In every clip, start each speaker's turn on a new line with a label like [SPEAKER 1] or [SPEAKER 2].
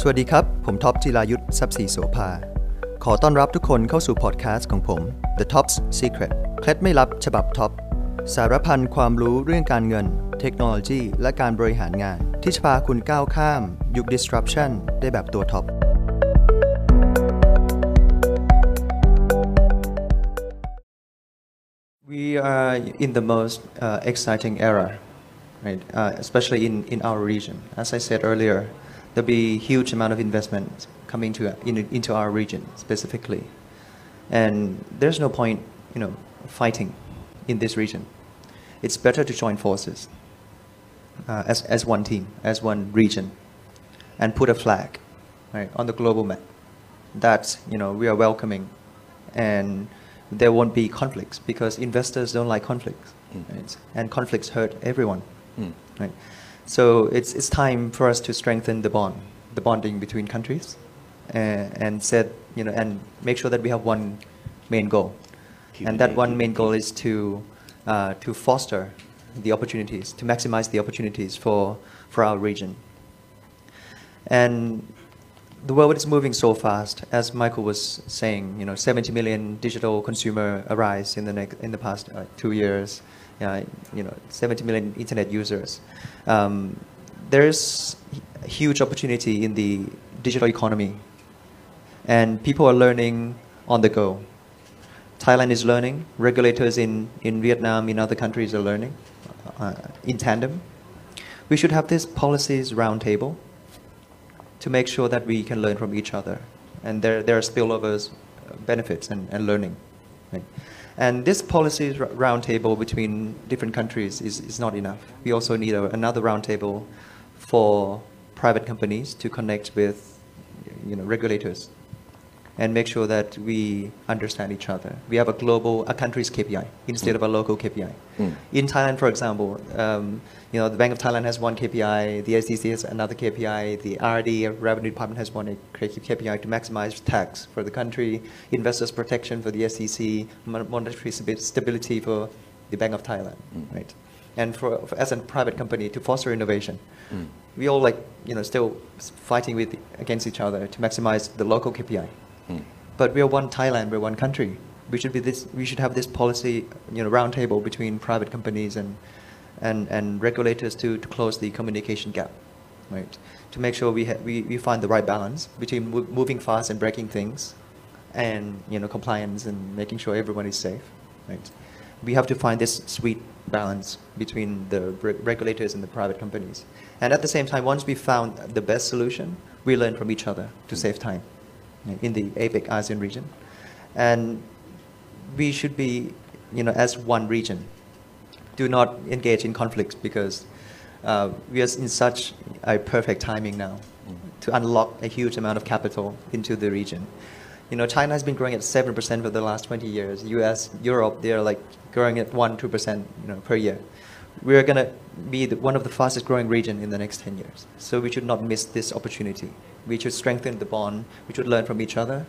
[SPEAKER 1] สวัสดีครับ ผมท็อปจิรายุทธทรัพย์ศรีโสภา ขอต้อนรับทุกคนเข้าสู่พอดแคสต์ของผม The Top's Secret เคล็ดไม่ลับฉบับท็อป สารพันความรู้เรื่องการเงิน เทคโนโลยี และการบริหารงาน ที่จะพาคุณก้าวข้าม ยุค disruption ได้แบบตัวท็อป We are in the most uh, exciting era, right? Uh, especially in, in our region. As I said earlier, there'll be huge amount of investment coming to in, into our region specifically, and there's no point, you know, fighting in this region. It's better to join forces uh, as as one team, as one region, and put a flag, right, on the global map. That you know we are welcoming, and there won't be conflicts because investors don't like conflicts, right? and conflicts hurt everyone, right? So it's it's time for us to strengthen the bond, the bonding between countries, and, and set you know and make sure that we have one main goal, and that one main goal is to uh, to foster the opportunities, to maximize the opportunities for for our region. And the world is moving so fast, as Michael was saying. You know, 70 million digital consumer arise in the next, in the past uh, two years. Uh, you know, 70 million internet users. Um, there's a huge opportunity in the digital economy, and people are learning on the go. Thailand is learning. Regulators in, in Vietnam, in other countries are learning uh, in tandem. We should have this policies roundtable to make sure that we can learn from each other. And there, there are spillovers, uh, benefits, and, and learning. Right? And this policy roundtable between different countries is, is not enough. We also need a, another roundtable for private companies to connect with you know, regulators and make sure that we understand each other. We have a global, a country's KPI instead of a local KPI. Hmm. In Thailand, for example, um, you know, the Bank of Thailand has one KPI, the SEC has another KPI, the RD, Revenue Department has one KPI to maximize tax for the country, investors protection for the SEC, monetary stability for the Bank of Thailand, hmm. right? And for, for as a private company to foster innovation, hmm. we all like you know still fighting with against each other to maximize the local KPI. But we are one Thailand, we're one country. We should be this. We should have this policy, you know, roundtable between private companies and and, and regulators to, to close the communication gap, right? To make sure we, we, we find the right balance between mo- moving fast and breaking things, and you know compliance and making sure everyone is safe, right? We have to find this sweet balance between the re- regulators and the private companies, and at the same time, once we found the best solution, we learn from each other to save time in the APEC ASEAN region, and we should be, you know, as one region, do not engage in conflicts because uh, we are in such a perfect timing now to unlock a huge amount of capital into the region. You know, China has been growing at seven percent for the last twenty years. U.S., Europe, they're like growing at one, two percent, you know, per year. We're gonna be the, one of the fastest growing region in the next ten years. So we should not miss this opportunity. We should strengthen the bond. We should learn from each other.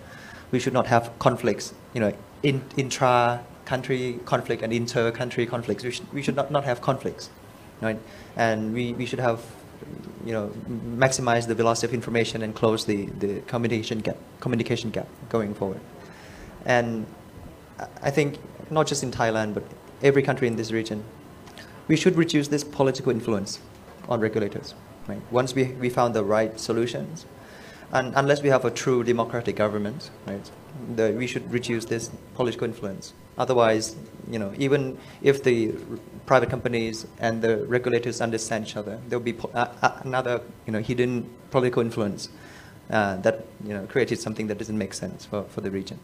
[SPEAKER 1] We should not have conflicts. You know, in, intra country conflict and inter country conflicts. We should, we should not, not have conflicts, right? And we, we should have, you know, maximize the velocity of information and close the, the communication gap, communication gap going forward. And I think not just in Thailand, but every country in this region, we should reduce this political influence on regulators. Right? Once we, we found the right solutions, and unless we have a true democratic government, right, the, we should reduce this political influence. Otherwise, you know, even if the private companies and the regulators understand each other, there will be uh, another, you know, hidden political influence uh, that you know created something that doesn't make sense for, for the region.